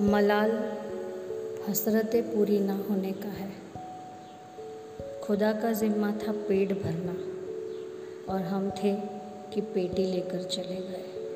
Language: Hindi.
मलाल हसरतें पूरी ना होने का है। खुदा का ज़िम्मा था पेट भरना और हम थे कि पेटी लेकर चले गए।